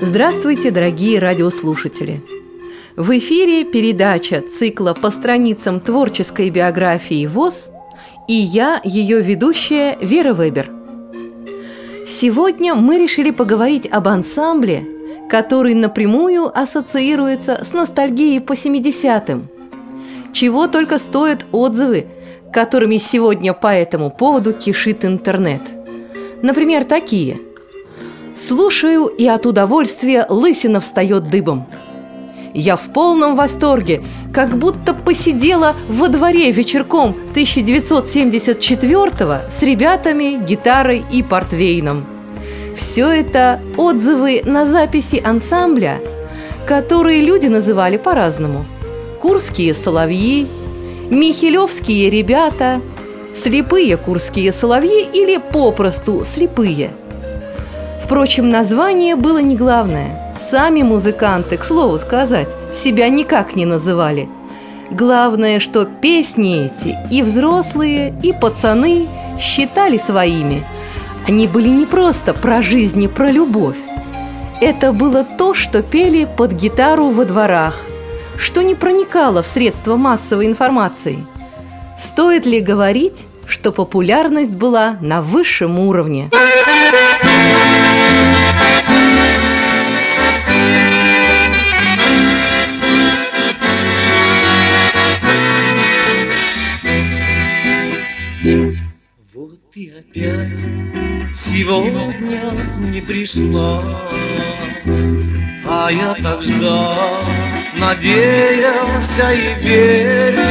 Здравствуйте, дорогие радиослушатели! В эфире передача цикла по страницам творческой биографии ВОЗ и я, ее ведущая Вера Вебер. Сегодня мы решили поговорить об ансамбле, который напрямую ассоциируется с ностальгией по 70-м. Чего только стоят отзывы, которыми сегодня по этому поводу кишит интернет. Например, такие – Слушаю, и от удовольствия лысина встает дыбом. Я в полном восторге, как будто посидела во дворе вечерком 1974-го с ребятами, гитарой и портвейном. Все это отзывы на записи ансамбля, которые люди называли по-разному. Курские соловьи, Михелевские ребята, слепые курские соловьи или попросту слепые – Впрочем, название было не главное. Сами музыканты, к слову сказать, себя никак не называли. Главное, что песни эти и взрослые, и пацаны считали своими. Они были не просто про жизнь и про любовь. Это было то, что пели под гитару во дворах, что не проникало в средства массовой информации. Стоит ли говорить, что популярность была на высшем уровне? Опять. Сегодня не пришла, А я так ждал, надеялся и верил,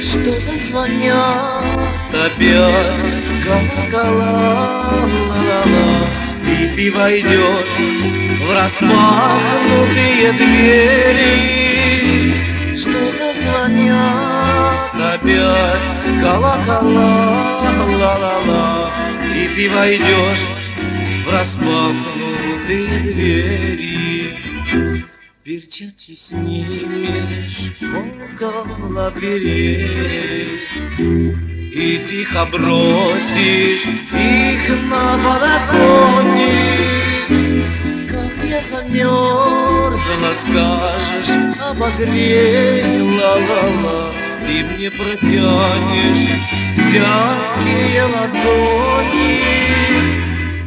Что зазвонят опять колокола, ла-ла-ла, И ты войдешь в распахнутые двери, Что зазвонят опять колокола, ла-ла-ла, И ты войдешь в распахнутые двери. Перчатки снимешь около дверей И тихо бросишь их на подоконник Как я замерзла, скажешь, обогрей, ла-ла-ла И мне протянешь зябкие ладони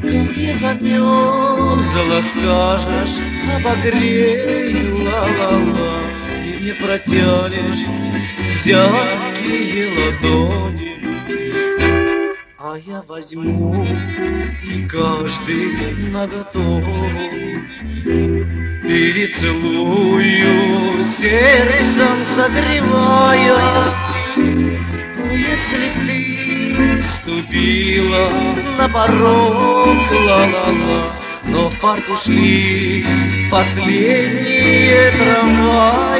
как я замерзла, скажешь, обогрей, ла-ла-ла, И мне протянешь зябкие ладони. А я возьму и каждый наготов Перецелую, сердцем согревая. Если ты ступила на порог, ла-ла-ла. Но в парк ушли последние трамваи.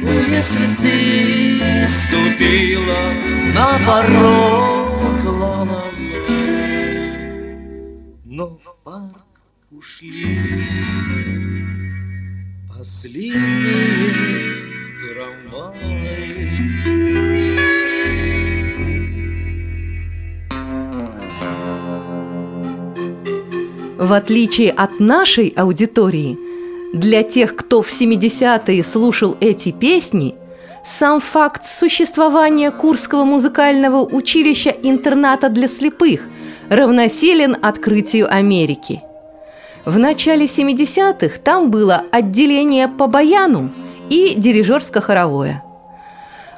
Ну, если ты ступила на порог, ла-ла-ла Но в парк ушли последние трамваи. В отличие от нашей аудитории, для тех, кто в 70-е слушал эти песни, сам факт существования Курского музыкального училища-интерната для слепых равносилен открытию Америки. В начале 70-х там было отделение по баяну и дирижерско-хоровое.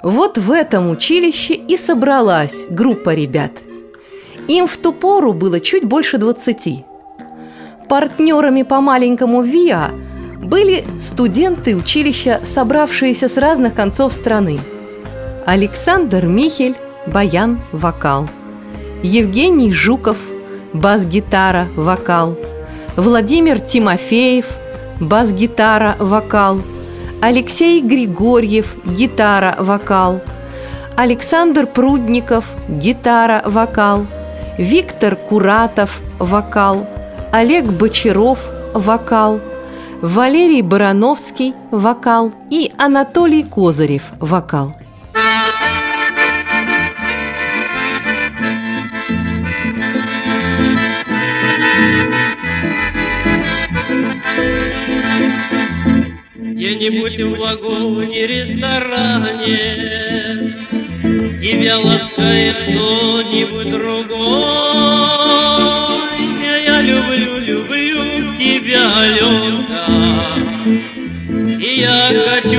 Вот в этом училище и собралась группа ребят. Им в ту пору было чуть больше 20. Партнерами по маленькому ВИА были студенты училища, собравшиеся с разных концов страны. Александр Михель – баян, вокал. Евгений Жуков – бас-гитара, вокал. Владимир Тимофеев – бас-гитара, вокал. Алексей Григорьев – гитара, вокал. Александр Прудников – гитара, вокал. Виктор Куратов – вокал. Олег Бочаров – вокал, Валерий Барановский – вокал и Анатолий Козырев – вокал. Где-нибудь в вагоне ресторане Тебя ласкает кто-нибудь другой Я люблю, люблю тебя, Алёна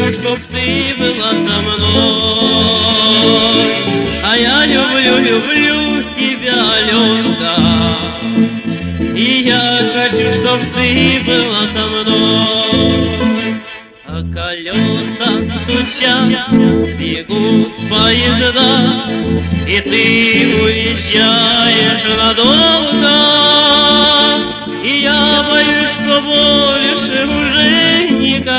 хочу, чтоб ты была со мной? А я люблю, люблю тебя, Аленка И я хочу, чтоб ты была со мной. А колеса стучат, бегут поезда И ты уезжаешь надолго. И я боюсь, что уже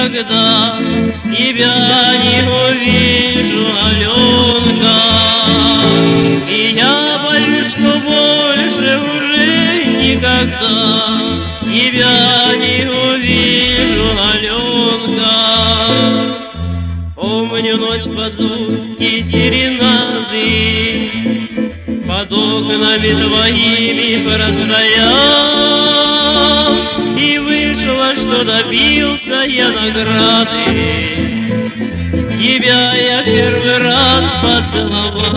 никогда Тебя не увижу, Аленка. И я боюсь, что больше уже никогда Тебя не увижу, Аленка. Помню ночь под звуки серенады Под окнами твоими простоял Вышло, что добился я награды. Тебя я первый раз поцеловал.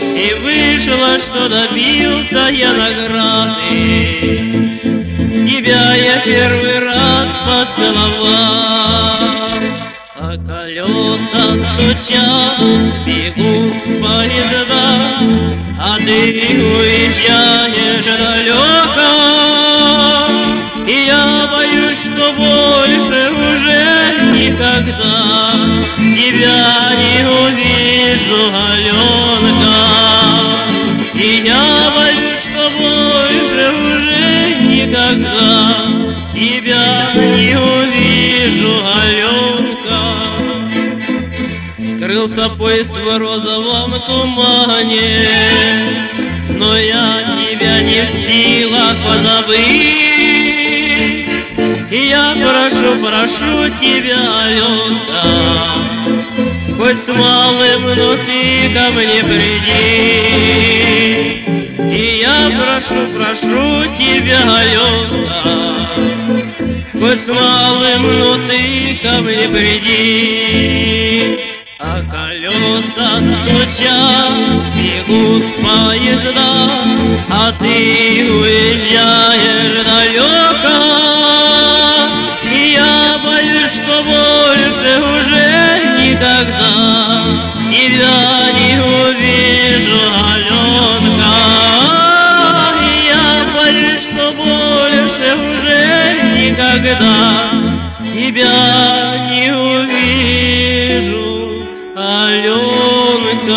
И вышло, что добился я награды. Тебя я первый раз поцеловал. А колеса стучат, бегут поезда А ты уезжаешь далеко И я боюсь, что больше уже никогда Тебя не увижу, Аленка И я боюсь, что больше уже никогда Тебя не увижу, Аленка Скрылся поезд в розовом тумане Но я тебя не в силах позабыть И я прошу, прошу тебя, Аленка Хоть с малым, но ты ко мне приди. И я прошу, прошу тебя, Аленка Хоть с малым, но ты ко мне приди. А колеса стучат, бегут поезда А ты уезжаешь далеко никогда Тебя не увижу, Аленка.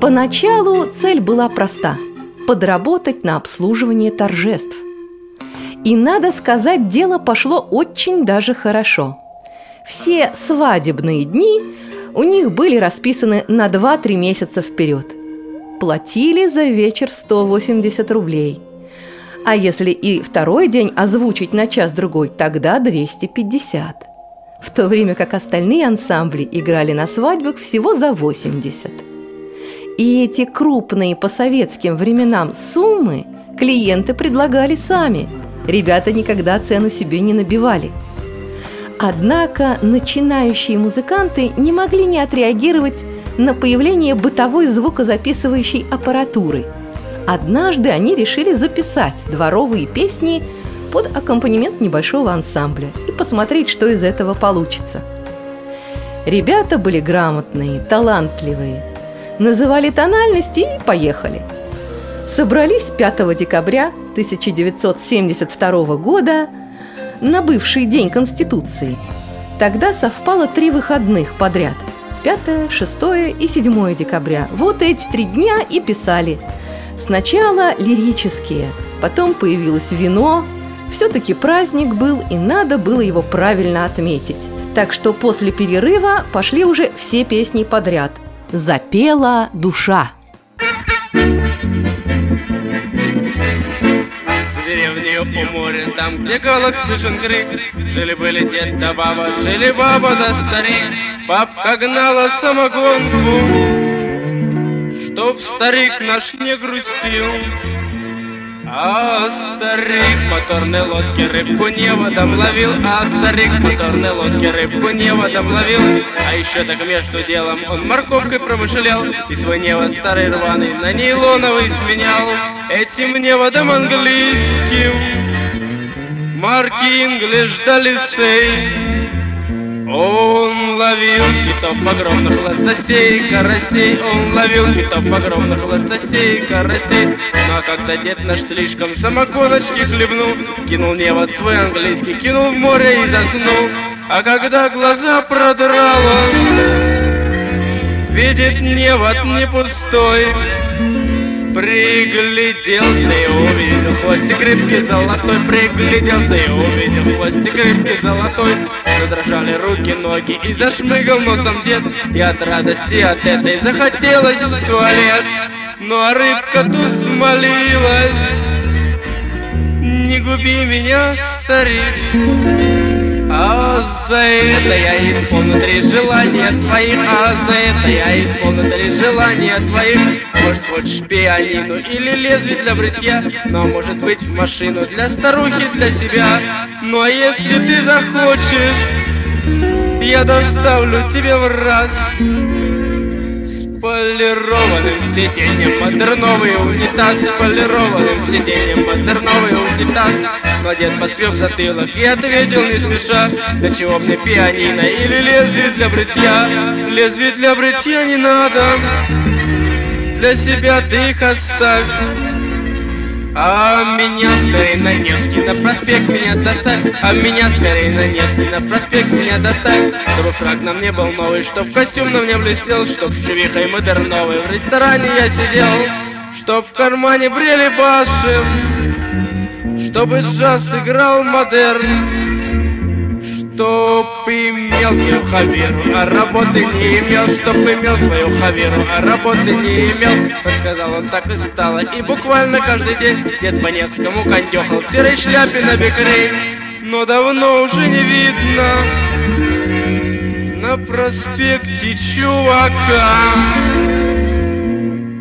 Поначалу цель была проста – подработать на обслуживание торжеств. И надо сказать, дело пошло очень даже хорошо. Все свадебные дни у них были расписаны на 2-3 месяца вперед. Платили за вечер 180 рублей. А если и второй день озвучить на час-другой, тогда 250. В то время как остальные ансамбли играли на свадьбах всего за 80. И эти крупные по советским временам суммы клиенты предлагали сами. Ребята никогда цену себе не набивали. Однако начинающие музыканты не могли не отреагировать на появление бытовой звукозаписывающей аппаратуры. Однажды они решили записать дворовые песни под аккомпанемент небольшого ансамбля и посмотреть, что из этого получится. Ребята были грамотные, талантливые, называли тональности и поехали. Собрались 5 декабря 1972 года на бывший день Конституции. Тогда совпало три выходных подряд – 5, 6 и 7 декабря. Вот эти три дня и писали. Сначала лирические, потом появилось вино. Все-таки праздник был, и надо было его правильно отметить. Так что после перерыва пошли уже все песни подряд. Запела душа. Деревне у моря, там, где голок слышен крик? Жили-были дед да баба, жили баба да старик. Бабка гнала самогонку Чтоб старик наш не грустил А старик моторной лодки рыбку неводом ловил А старик моторной лодки рыбку неводом ловил. А еще так между делом он морковкой промышлял И свой невод старый рваный на нейлоновый сменял. Этим неводом английским Марки Инглиш Далисей он ловил китов огромных лососей, карасей Он ловил китов огромных лососей, карасей а когда дед наш слишком самогоночки хлебнул Кинул невод свой английский, кинул в море и заснул. А когда глаза продрал он Видит невод не пустой Пригляделся и увидел хвостик рыбки золотой Пригляделся и увидел хвостик рыбки золотой. Задрожали руки, ноги и зашмыгал носом дед. И от радости от этой захотелось в туалет. Ну а рыбка тут смолилась. Не губи меня, старик за это я исполню три желания твоих А за это я исполню три желания твоих. Может хочешь пианино или лезвие для бритья Но может быть в машину для старухи, для себя. Ну а если ты захочешь Я доставлю тебе в раз полированным сиденьем Модерновый унитаз. Полированным сиденьем Модерновый унитаз. Дед поскреб затылок и ответил не спеша. Для чего мне пианино или лезвие для бритья? Лезвие для бритья не надо. Для себя ты их оставь а меня скорее на Невский на проспект меня доставь. А меня скорее на Невский на проспект меня доставь. Чтобы фраг на мне был новый Чтоб костюм на мне блестел Чтоб с чувихой модерновой В ресторане я сидел. Чтоб в кармане брели баши Чтобы джаз играл модерн Чтоб имел свою хаверу, а работы не имел. Чтоб имел свою хаверу, а работы не имел. Так сказал он, так и стало. И буквально каждый день дед по Невскому кондехал В серой шляпе на бекрень Но давно уже не видно На проспекте чувака.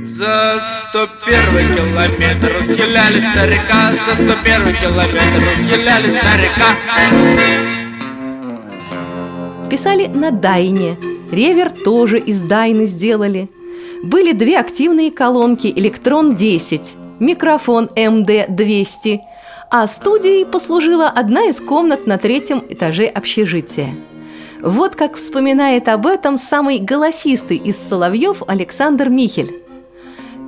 За сто первый километр ухиляли старика За сто первый километр ухиляли старика Писали на Дайне. Ревер тоже из Дайны сделали. Были две активные колонки «Электрон-10», микрофон МД-200, а студией послужила одна из комнат на третьем этаже общежития. Вот как вспоминает об этом самый голосистый из соловьев Александр Михель.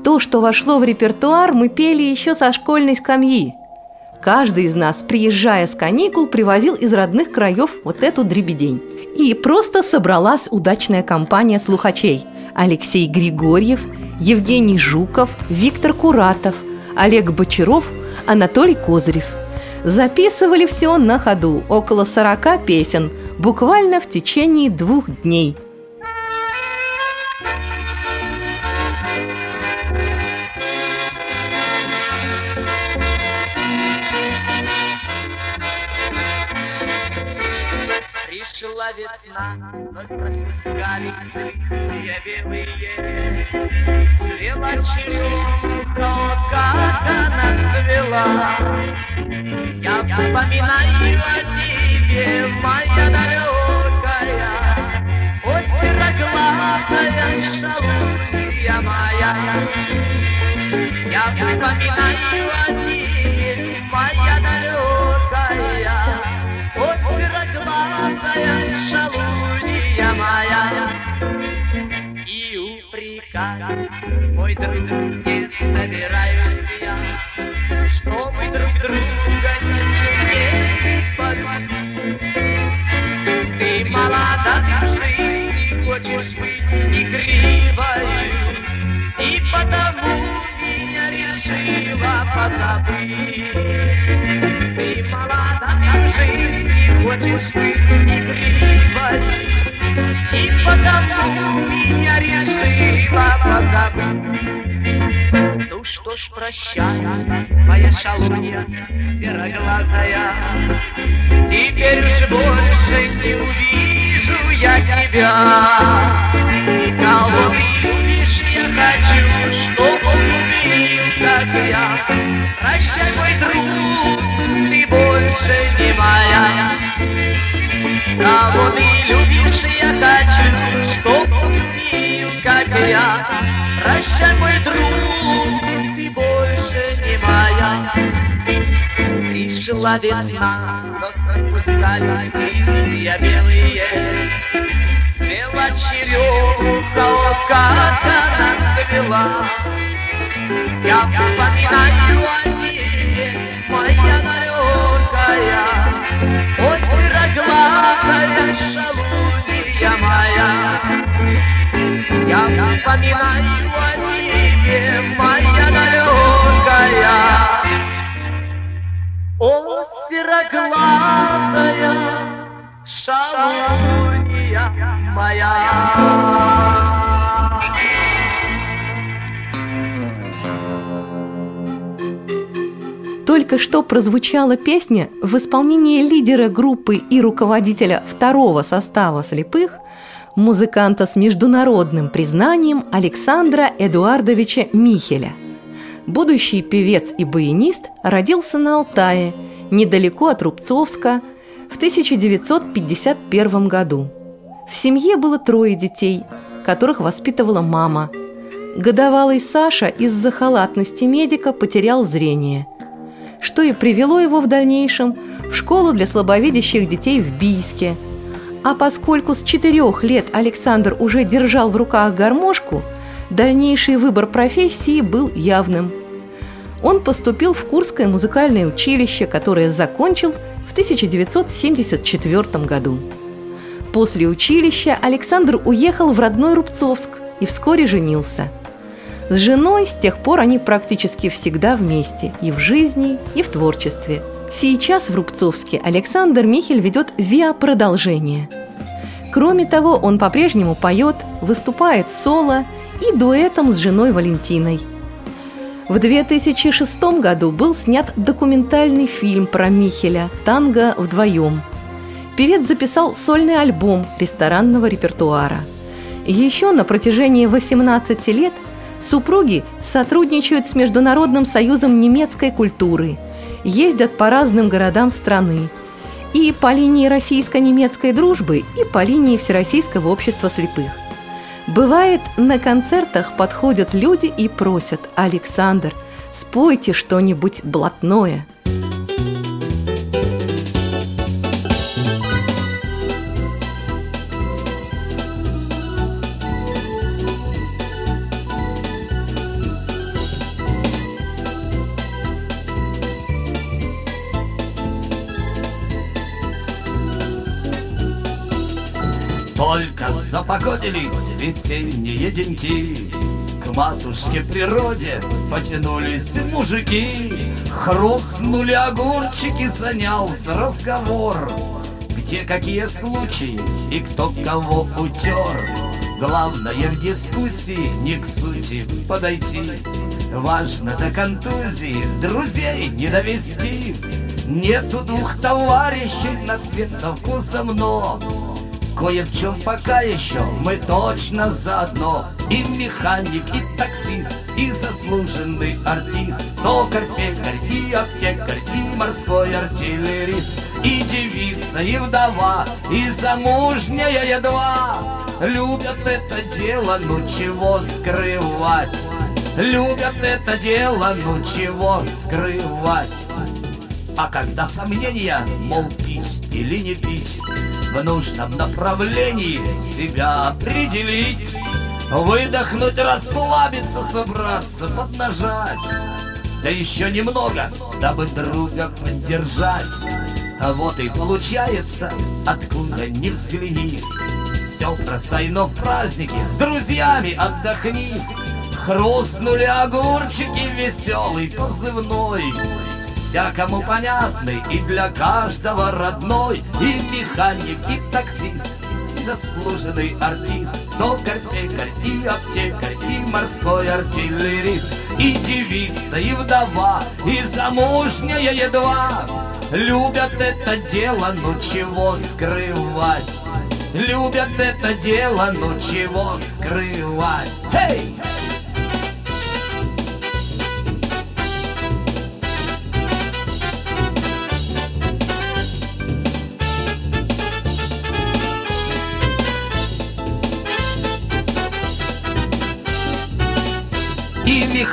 То, что вошло в репертуар, мы пели еще со школьной скамьи. Каждый из нас, приезжая с каникул, привозил из родных краев вот эту дребедень. И просто собралась удачная компания слухачей. Алексей Григорьев, Евгений Жуков, Виктор Куратов, Олег Бочаров, Анатолий Козырев. Записывали все на ходу, около 40 песен, буквально в течение двух дней – Пришла весна, вновь распускались листья белые. Цвела черемуха, как она цвела. Я вспоминаю о тебе, моя далекая, О, сероглазая шалунья моя. Я вспоминаю о тебе, сероглазая шалунья моя. И упрекать, мой друг, не собираюсь я, Что друг друга не сумели полюбить. Ты молода, ты в жизни хочешь быть игривой, И потому меня решила позабыть хочешь ты игривать. И потому меня решила позабыть. Ну что ж, прощай, моя шалунья сероглазая. Теперь уж больше не увижу я тебя. Кого ты любишь, я хочу, чтобы он любил, как я. Прощай, мой друг, ты больше не моя. А Кого ты любишь, я хочу, чтоб умею, как я. Прощай, мой друг, ты больше не моя. Пришла весна, распускались листья белые. Цвела черемуха, о, как она цвела. Я вспоминаю о тебе, моя далекая. Вспоминаю о тебе, моя далекая О, сероглазая шалунья моя. Только что прозвучала песня в исполнении лидера группы и руководителя второго состава «Слепых» музыканта с международным признанием Александра Эдуардовича Михеля. Будущий певец и баянист родился на Алтае, недалеко от Рубцовска, в 1951 году. В семье было трое детей, которых воспитывала мама. Годовалый Саша из-за халатности медика потерял зрение, что и привело его в дальнейшем в школу для слабовидящих детей в Бийске – а поскольку с четырех лет Александр уже держал в руках гармошку, дальнейший выбор профессии был явным. Он поступил в Курское музыкальное училище, которое закончил в 1974 году. После училища Александр уехал в родной Рубцовск и вскоре женился. С женой с тех пор они практически всегда вместе и в жизни, и в творчестве – Сейчас в Рубцовске Александр Михель ведет ВИА-продолжение. Кроме того, он по-прежнему поет, выступает соло и дуэтом с женой Валентиной. В 2006 году был снят документальный фильм про Михеля «Танго вдвоем». Певец записал сольный альбом ресторанного репертуара. Еще на протяжении 18 лет супруги сотрудничают с Международным союзом немецкой культуры – ездят по разным городам страны. И по линии российско-немецкой дружбы, и по линии Всероссийского общества слепых. Бывает, на концертах подходят люди и просят «Александр, спойте что-нибудь блатное». Запогодились весенние деньки. К матушке природе потянулись мужики. Хрустнули огурчики, занялся разговор. Где какие случаи и кто кого утер? Главное в дискуссии не к сути подойти. Важно до контузии друзей не довести. Нету двух товарищей на цвет со вкусом, но Кое в чем пока еще мы точно заодно. И механик, и таксист, и заслуженный артист. Токарь, пекарь, и аптекарь, и морской артиллерист. И девица, и вдова, и замужняя едва Любят это дело, ну чего скрывать? Любят это дело, ну чего скрывать? А когда сомнения, мол, пить или не пить, В нужном направлении себя определить, Выдохнуть, расслабиться, собраться, поднажать, Да еще немного, дабы друга поддержать. А вот и получается, откуда ни взгляни, Все бросай, но в праздники с друзьями отдохни. Хрустнули огурчики, веселый позывной, Всякому понятный и для каждого родной, И механик, и таксист, и заслуженный артист, Токарь, пекарь, и аптекарь, и морской артиллерист, И девица, и вдова, и замужняя едва. Любят это дело, ну чего скрывать? Любят это дело, ну чего скрывать? Эй! Hey!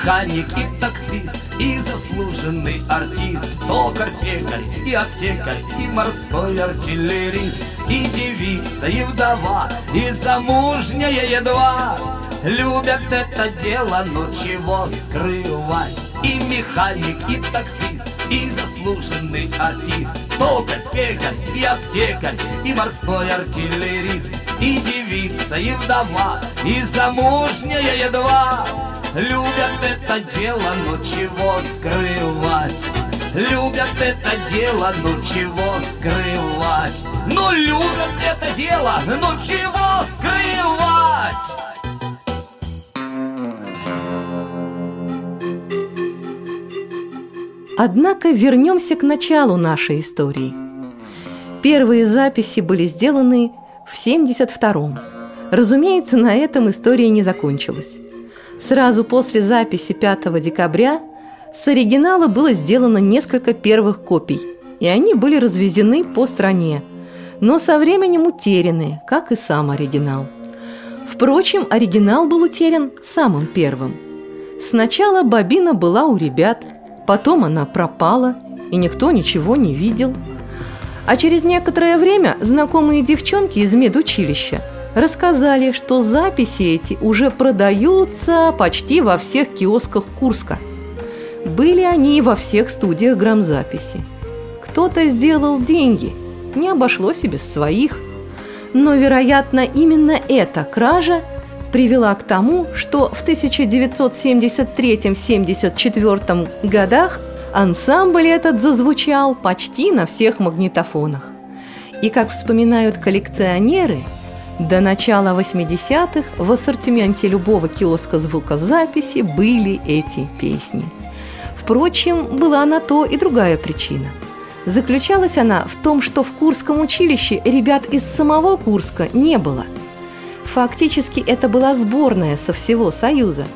Механик, и таксист, и заслуженный артист Токарь, пекарь, и аптекарь, и морской артиллерист И девица, и вдова, и замужняя едва. Любят это дело, но чего скрывать? И механик, и таксист, и заслуженный артист Токарь, пекарь, и аптекарь, и морской артиллерист И девица, и вдова, и замужняя едва Любят это дело, но чего скрывать? Любят это дело, ну чего скрывать? Ну любят это дело, ну чего скрывать? Однако вернемся к началу нашей истории. Первые записи были сделаны в 72-м. Разумеется, на этом история не закончилась. Сразу после записи 5 декабря с оригинала было сделано несколько первых копий, и они были развезены по стране, но со временем утеряны, как и сам оригинал. Впрочем, оригинал был утерян самым первым. Сначала бобина была у ребят, потом она пропала, и никто ничего не видел. А через некоторое время знакомые девчонки из медучилища – рассказали, что записи эти уже продаются почти во всех киосках Курска. Были они во всех студиях грамзаписи. Кто-то сделал деньги, не обошлось и без своих. Но, вероятно, именно эта кража привела к тому, что в 1973-74 годах ансамбль этот зазвучал почти на всех магнитофонах. И, как вспоминают коллекционеры – до начала 80-х в ассортименте любого киоска звукозаписи были эти песни. Впрочем, была на то и другая причина. Заключалась она в том, что в Курском училище ребят из самого Курска не было. Фактически это была сборная со всего Союза.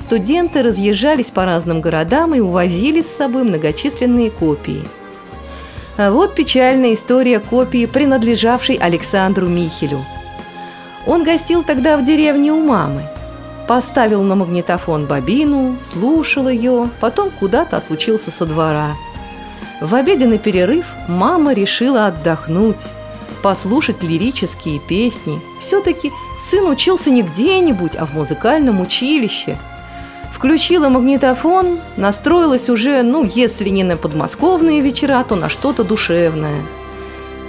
Студенты разъезжались по разным городам и увозили с собой многочисленные копии. А вот печальная история копии, принадлежавшей Александру Михелю – он гостил тогда в деревне у мамы. Поставил на магнитофон бобину, слушал ее, потом куда-то отлучился со двора. В обеденный перерыв мама решила отдохнуть, послушать лирические песни. Все-таки сын учился не где-нибудь, а в музыкальном училище. Включила магнитофон, настроилась уже, ну, если не на подмосковные вечера, то на что-то душевное.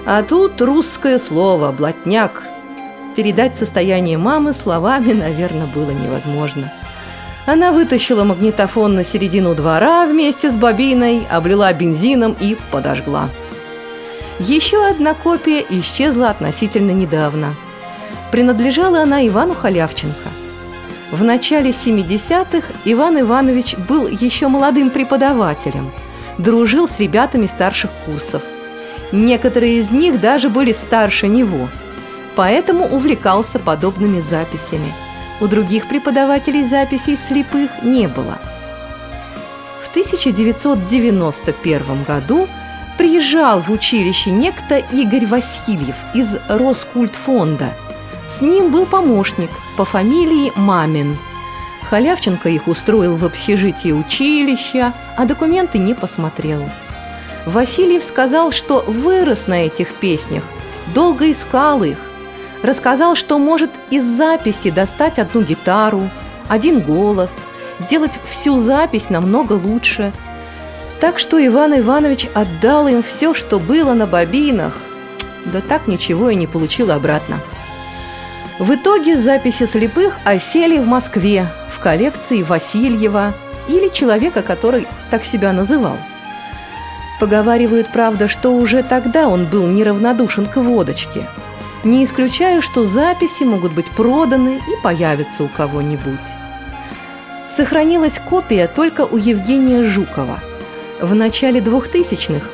А тут русское слово «блатняк», Передать состояние мамы словами, наверное, было невозможно. Она вытащила магнитофон на середину двора вместе с бобиной, облила бензином и подожгла. Еще одна копия исчезла относительно недавно. Принадлежала она Ивану Халявченко. В начале 70-х Иван Иванович был еще молодым преподавателем, дружил с ребятами старших курсов. Некоторые из них даже были старше него – поэтому увлекался подобными записями. У других преподавателей записей слепых не было. В 1991 году приезжал в училище некто Игорь Васильев из Роскультфонда. С ним был помощник по фамилии Мамин. Халявченко их устроил в общежитии училища, а документы не посмотрел. Васильев сказал, что вырос на этих песнях, долго искал их, рассказал, что может из записи достать одну гитару, один голос, сделать всю запись намного лучше. Так что Иван Иванович отдал им все, что было на бобинах, да так ничего и не получил обратно. В итоге записи слепых осели в Москве в коллекции Васильева или человека, который так себя называл. Поговаривают, правда, что уже тогда он был неравнодушен к водочке – не исключаю, что записи могут быть проданы и появятся у кого-нибудь. Сохранилась копия только у Евгения Жукова. В начале 2000-х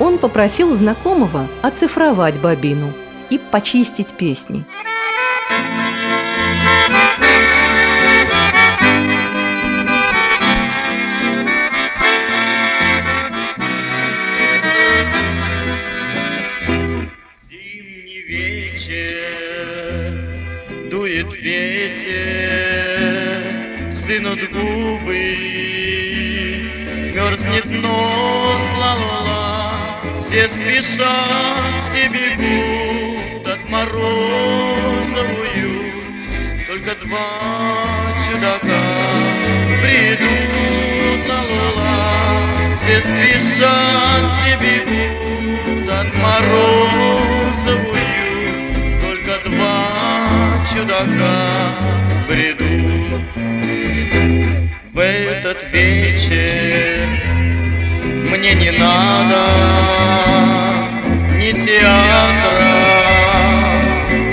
он попросил знакомого оцифровать бобину и почистить песни. Мерзнет нос, все спешат, все бегут от мороза в уют. Только два чудака бредут, ла-ла-ла, все спешат, все бегут от мороза в уют. Только два чудака бредут в этот вечер мне не надо ни театра,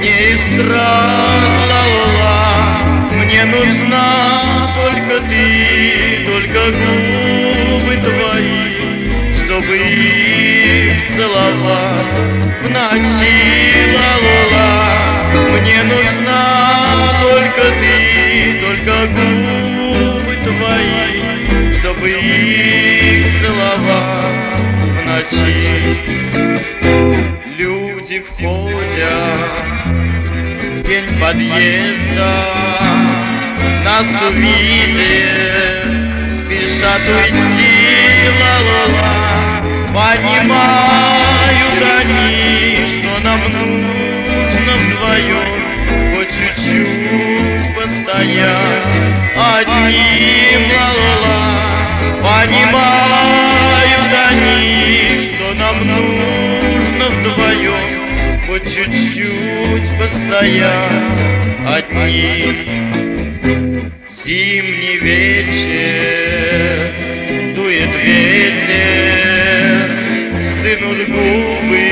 ни эстрад, ла-ла-ла. Мне нужна только ты, только губы твои, чтобы их целовать в ночи, ла-ла-ла. Ночи. Люди входят в день подъезда, нас увидев, спешат уйти, ла-ла-ла. Понимают они, что нам нужно вдвоем хоть чуть-чуть постоять одним, ла-ла-ла. Понимают они, нужно вдвоем хоть чуть-чуть постоять одним. Зимний вечер, дует ветер, стынут губы,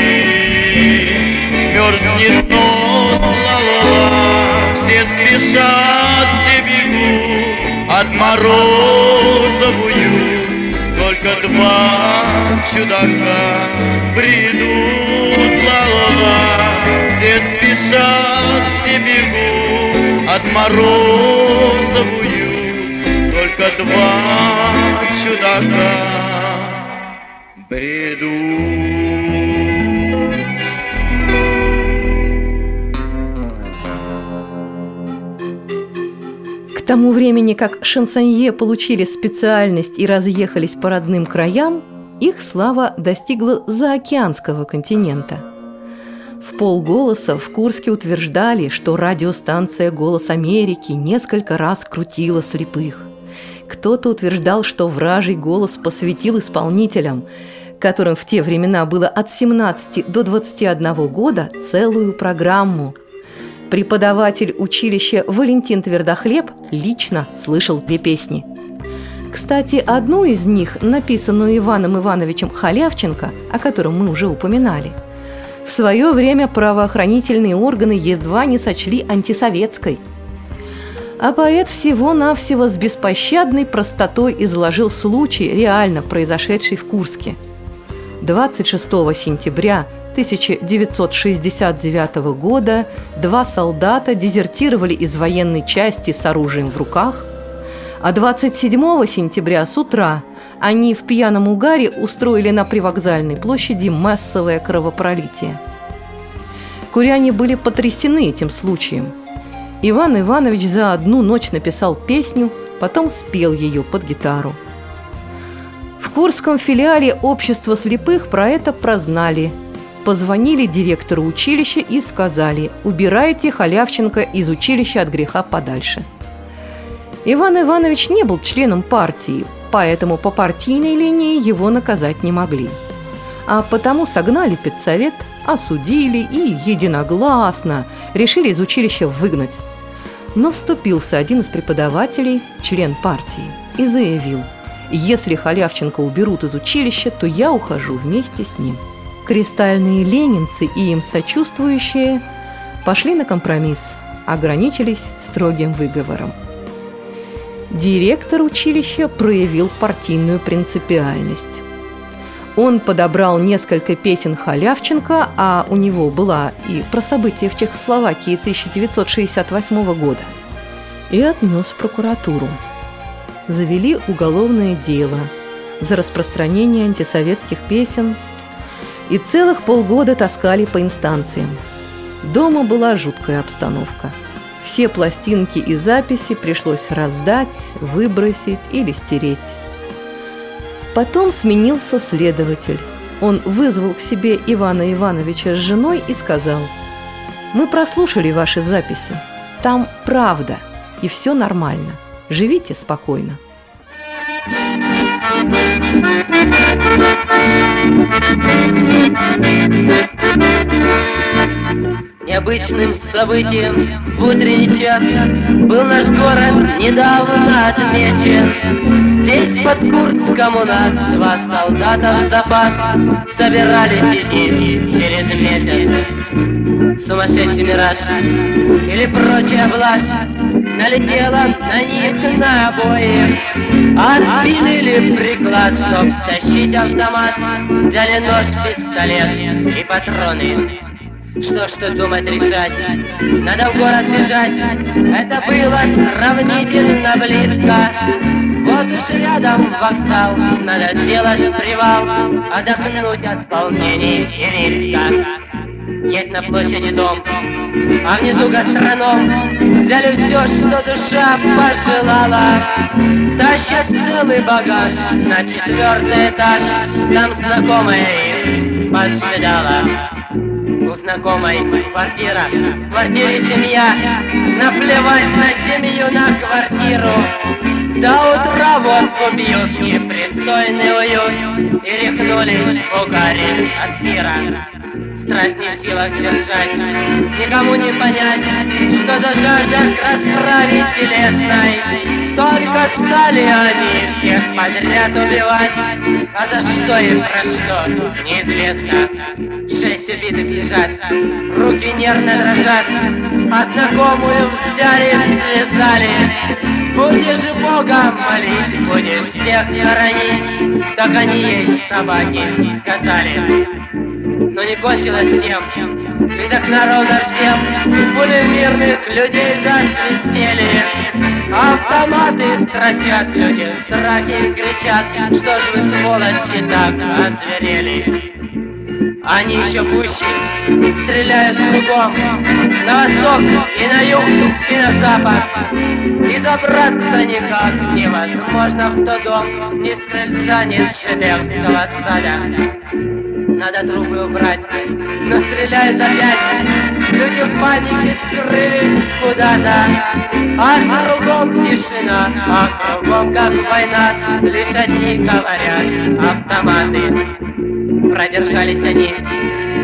мерзнет нос, ла-ла-ла, все спешат, все бегут от уют. Только два чудака бредут, ла-ла-ла, все спешат, все бегут от мороза в уют. Только два чудака бредут. Тому времени, как шансонье получили специальность и разъехались по родным краям, их слава достигла заокеанского континента. В полголоса в Курске утверждали, что радиостанция «Голос Америки» несколько раз крутила слепых. Кто-то утверждал, что вражий голос посвятил исполнителям, которым в те времена было от 17 до 21 года, целую программу – Преподаватель училища Валентин Твердохлеб лично слышал две песни. Кстати, одну из них, написанную Иваном Ивановичем Халявченко, о котором мы уже упоминали, в свое время правоохранительные органы едва не сочли антисоветской. А поэт всего-навсего с беспощадной простотой изложил случай, реально произошедший в Курске. 26 сентября 1969 года два солдата дезертировали из военной части с оружием в руках, а 27 сентября с утра они в пьяном угаре устроили на привокзальной площади массовое кровопролитие. Куряне были потрясены этим случаем. Иван Иванович за одну ночь написал песню, потом спел ее под гитару. В Курском филиале общества слепых про это прознали – позвонили директору училища и сказали «Убирайте Халявченко из училища от греха подальше». Иван Иванович не был членом партии, поэтому по партийной линии его наказать не могли. А потому согнали педсовет, осудили и единогласно решили из училища выгнать. Но вступился один из преподавателей, член партии, и заявил «Если Халявченко уберут из училища, то я ухожу вместе с ним». Кристальные ленинцы и им сочувствующие пошли на компромисс, ограничились строгим выговором. Директор училища проявил партийную принципиальность. Он подобрал несколько песен Халявченко, а у него была и про события в Чехословакии 1968 года, и отнес в прокуратуру. Завели уголовное дело за распространение антисоветских песен – и целых полгода таскали по инстанциям. Дома была жуткая обстановка. Все пластинки и записи пришлось раздать, выбросить или стереть. Потом сменился следователь. Он вызвал к себе Ивана Ивановича с женой и сказал, «Мы прослушали ваши записи. Там правда, и все нормально. Живите спокойно». Необычным событием в утренний час Был наш город недавно отмечен Здесь под Курском у нас два солдата в запас. Собирались идти через месяц. Сумасшедший мираж. Или прочая блажь. Налетела на них на обоих Отпилили приклад, чтоб стащить автомат. Взяли нож, пистолет и патроны. Что ж тут думать решать? Надо в город бежать. Это было сравнительно близко Вот уж рядом вокзал Надо сделать привал Отдохнуть от волнений и риска. Есть на площади дом А внизу гастроном. Взяли все, что душа пожелала. Тащат целый багаж На четвертый этаж. Там знакомая их поджидала у знакомой квартира, в квартире семья, наплевать на семью, на квартиру. До утра водку бьют, непристойный уют, и рехнулись бугари от мира. Страсть не в силах сдержать, никому не понять, что за жажда к телесной. Только стали они всех подряд убивать, а за что и про что неизвестно. Шесть убитых лежат, руки нервно дрожат, а знакомую взяли, слезали. Будешь Бога молить, будешь всех хоронить, так они есть собаки, сказали. Но не кончилось тем, из окна ровно всем Пули мирных людей засвистели. Автоматы строчат, люди в страхе кричат. Что ж вы, сволочи, так озверели они еще пуще стреляют кругом. На восток и на юг и на запад. И забраться никак невозможно в тот дом Ни с крыльца, ни с Шелевского сада. Надо трубы убрать, но стреляют опять. Люди в панике скрылись куда-то. А кругом тишина, а кругом как война. Лишь одни говорят автоматы Продержались они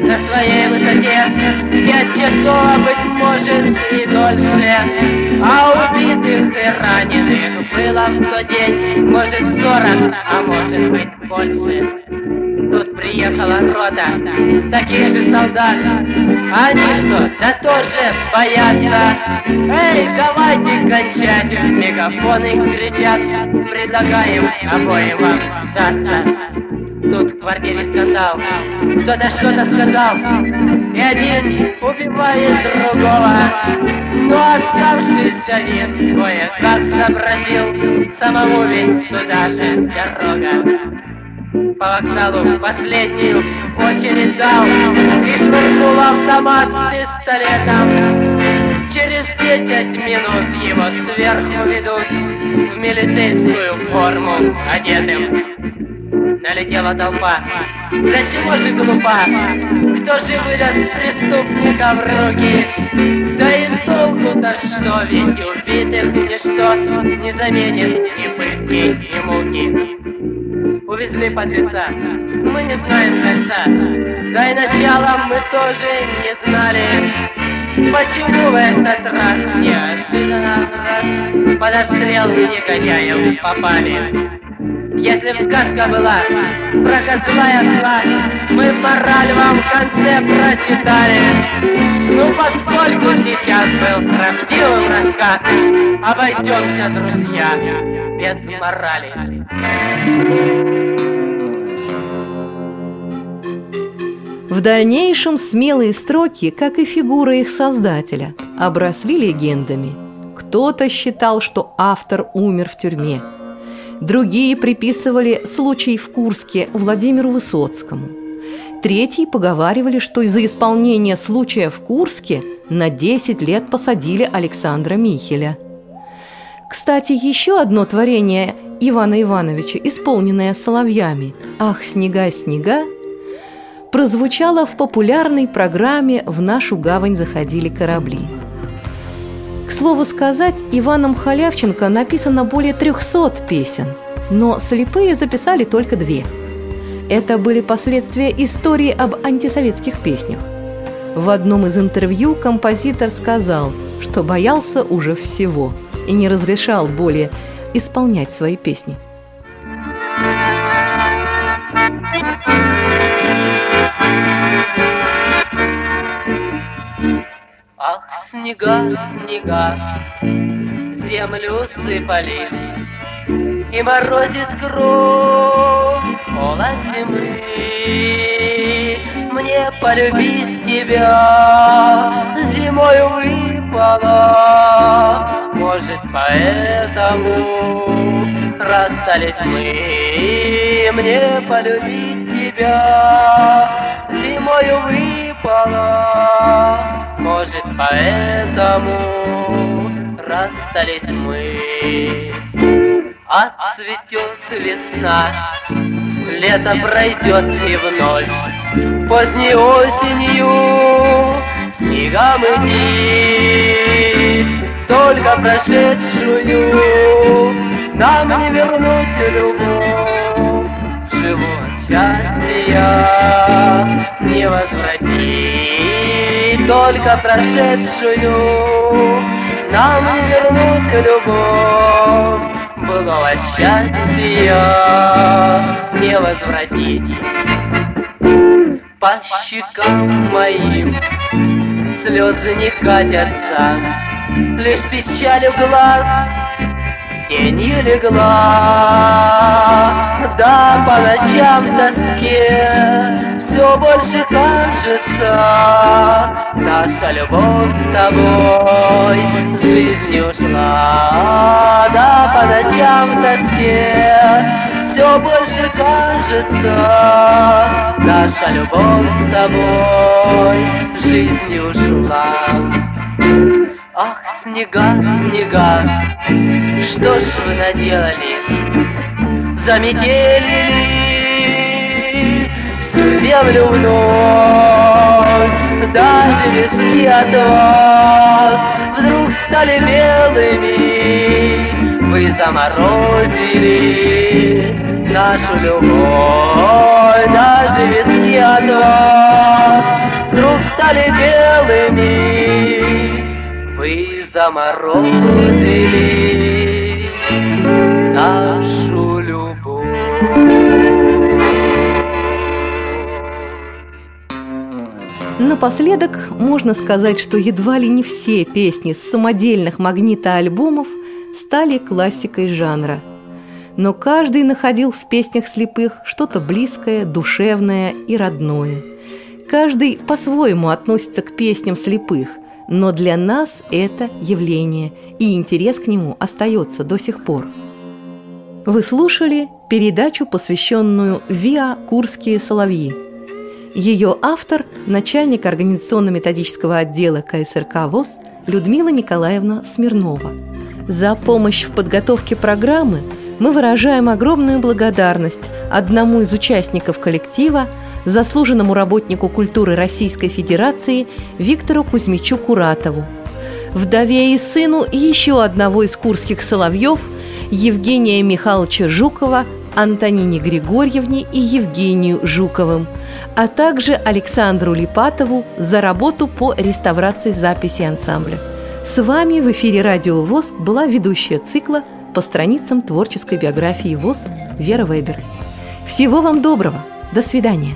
на своей высоте. Пять часов, быть может и дольше. А убитых и раненых было в тот день Может сорок, а может быть больше. Тут приехала рота, такие же солдаты Они что, да тоже боятся? Эй, давайте кончать, мегафоны кричат Предлагаем обоим вам сдаться Тут в квартире скандал. Кто-то что-то сказал. И один убивает другого. Но оставшийся один Кое-как сообразил Самому ведь туда же дорога. По вокзалу последнюю очередь дал. И швырнул автомат с пистолетом. Через десять минут его сверху ведут В милицейскую форму одетым налетела толпа. Да чего же глупа? Кто же выдаст преступника в руки? Да и толку-то что, ведь убитых ничто не заменит ни пытки, ни муки. Увезли подлеца, мы не знаем конца, да и начала мы тоже не знали. Почему в этот раз неожиданно под обстрел негодяев попали? Если б сказка была про козла и осла, мы мораль вам в конце прочитали. Ну, поскольку сейчас был правдивым рассказ, обойдемся, друзья, без морали. В дальнейшем смелые строки, как и фигура их создателя, обросли легендами. Кто-то считал, что автор умер в тюрьме – Другие приписывали случай в Курске Владимиру Высоцкому. Третьи поговаривали, что из-за исполнения случая в Курске на 10 лет посадили Александра Михеля. Кстати, еще одно творение Ивана Ивановича, исполненное соловьями «Ах, снега, снега», прозвучало в популярной программе «В нашу гавань заходили корабли». К слову сказать, Иваном Халявченко написано более 300 песен, но слепые записали только две. Это были последствия истории об антисоветских песнях. В одном из интервью композитор сказал, что боялся уже всего и не разрешал более исполнять свои песни. Ах, снега, снега, землю сыпали, И морозит кровь холод зимы. Мне полюбить тебя зимой выпало, Может, поэтому расстались мы. Мне полюбить тебя зимой выпало, может, поэтому расстались мы. Отцветет весна, лето пройдет и вновь. Поздней осенью снегом иди. Только прошедшую нам не вернуть любовь. Живот счастья не возвратить только прошедшую Нам не вернуть любовь. Былого счастья не возвратить. По щекам моим слезы не катятся Лишь печалью глаз тенью легла. Да, по ночам в тоске все больше кажется. Наша любовь с тобой жизнью ушла Да, по ночам в тоске все больше кажется. Наша любовь с тобой жизнью ушла Ах, снега, снега, что ж вы наделали? Заметили всю землю вновь Даже виски от вас вдруг стали белыми Вы заморозили нашу любовь Даже виски от вас вдруг стали белыми Вы заморозили нашу любовь Напоследок можно сказать, что едва ли не все песни с самодельных магнитоальбомов стали классикой жанра. Но каждый находил в песнях слепых что-то близкое, душевное и родное. Каждый по-своему относится к песням слепых, но для нас это явление, и интерес к нему остается до сих пор. Вы слушали передачу, посвященную ВИА «Курские соловьи», ее автор – начальник организационно-методического отдела КСРК ВОЗ Людмила Николаевна Смирнова. За помощь в подготовке программы мы выражаем огромную благодарность одному из участников коллектива, заслуженному работнику культуры Российской Федерации Виктору Кузьмичу Куратову, вдове и сыну еще одного из курских соловьев Евгения Михайловича Жукова, Антонине Григорьевне и Евгению Жуковым – а также Александру Липатову за работу по реставрации записи ансамбля. С вами в эфире «Радио ВОЗ» была ведущая цикла по страницам творческой биографии ВОЗ Вера Вебер. Всего вам доброго! До свидания!